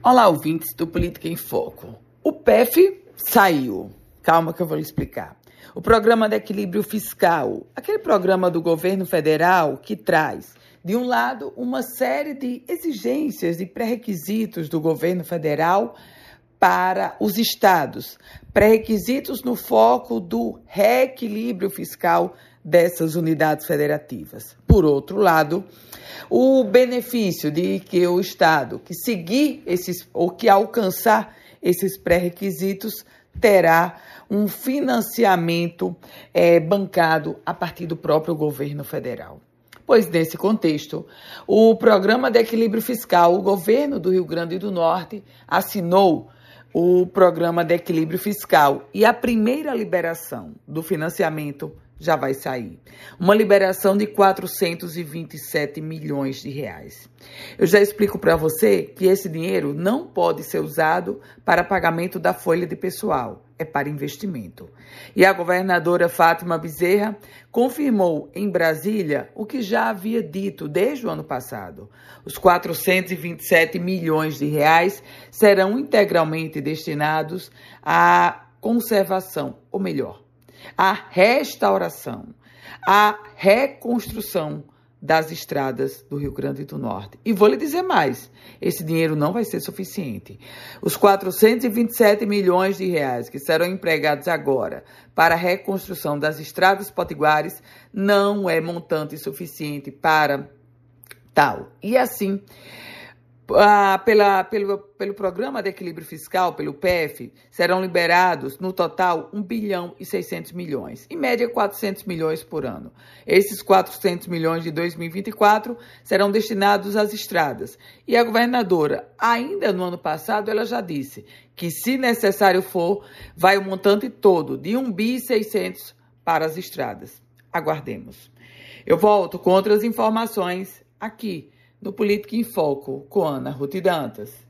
Olá, ouvintes do Política em Foco. O PEF saiu. Calma que eu vou lhe explicar. O Programa de Equilíbrio Fiscal, aquele programa do governo federal que traz, de um lado, uma série de exigências e pré-requisitos do governo federal para os estados, pré-requisitos no foco do reequilíbrio fiscal dessas unidades federativas. Por outro lado, o benefício de que o Estado que seguir esses ou que alcançar esses pré-requisitos terá um financiamento é, bancado a partir do próprio governo federal. Pois, nesse contexto, o Programa de Equilíbrio Fiscal, o governo do Rio Grande do Norte assinou o Programa de Equilíbrio Fiscal e a primeira liberação do financiamento já vai sair. Uma liberação de 427 milhões de reais. Eu já explico para você que esse dinheiro não pode ser usado para pagamento da folha de pessoal, é para investimento. E a governadora Fátima Bezerra confirmou em Brasília o que já havia dito desde o ano passado. Os 427 milhões de reais serão integralmente destinados à conservação, ou melhor, a restauração, a reconstrução das estradas do Rio Grande do Norte. E vou lhe dizer mais: esse dinheiro não vai ser suficiente. Os 427 milhões de reais que serão empregados agora para a reconstrução das estradas potiguares não é montante suficiente para tal. E assim, ah, pela, pelo, pelo Programa de Equilíbrio Fiscal, pelo PEF, serão liberados, no total, 1 bilhão e 600 milhões, em média 400 milhões por ano. Esses 400 milhões de 2024 serão destinados às estradas. E a governadora, ainda no ano passado, ela já disse que, se necessário for, vai o montante todo de 1 bi e 600 para as estradas. Aguardemos. Eu volto com outras informações aqui no Política em Foco, com Ana Ruth Dantas.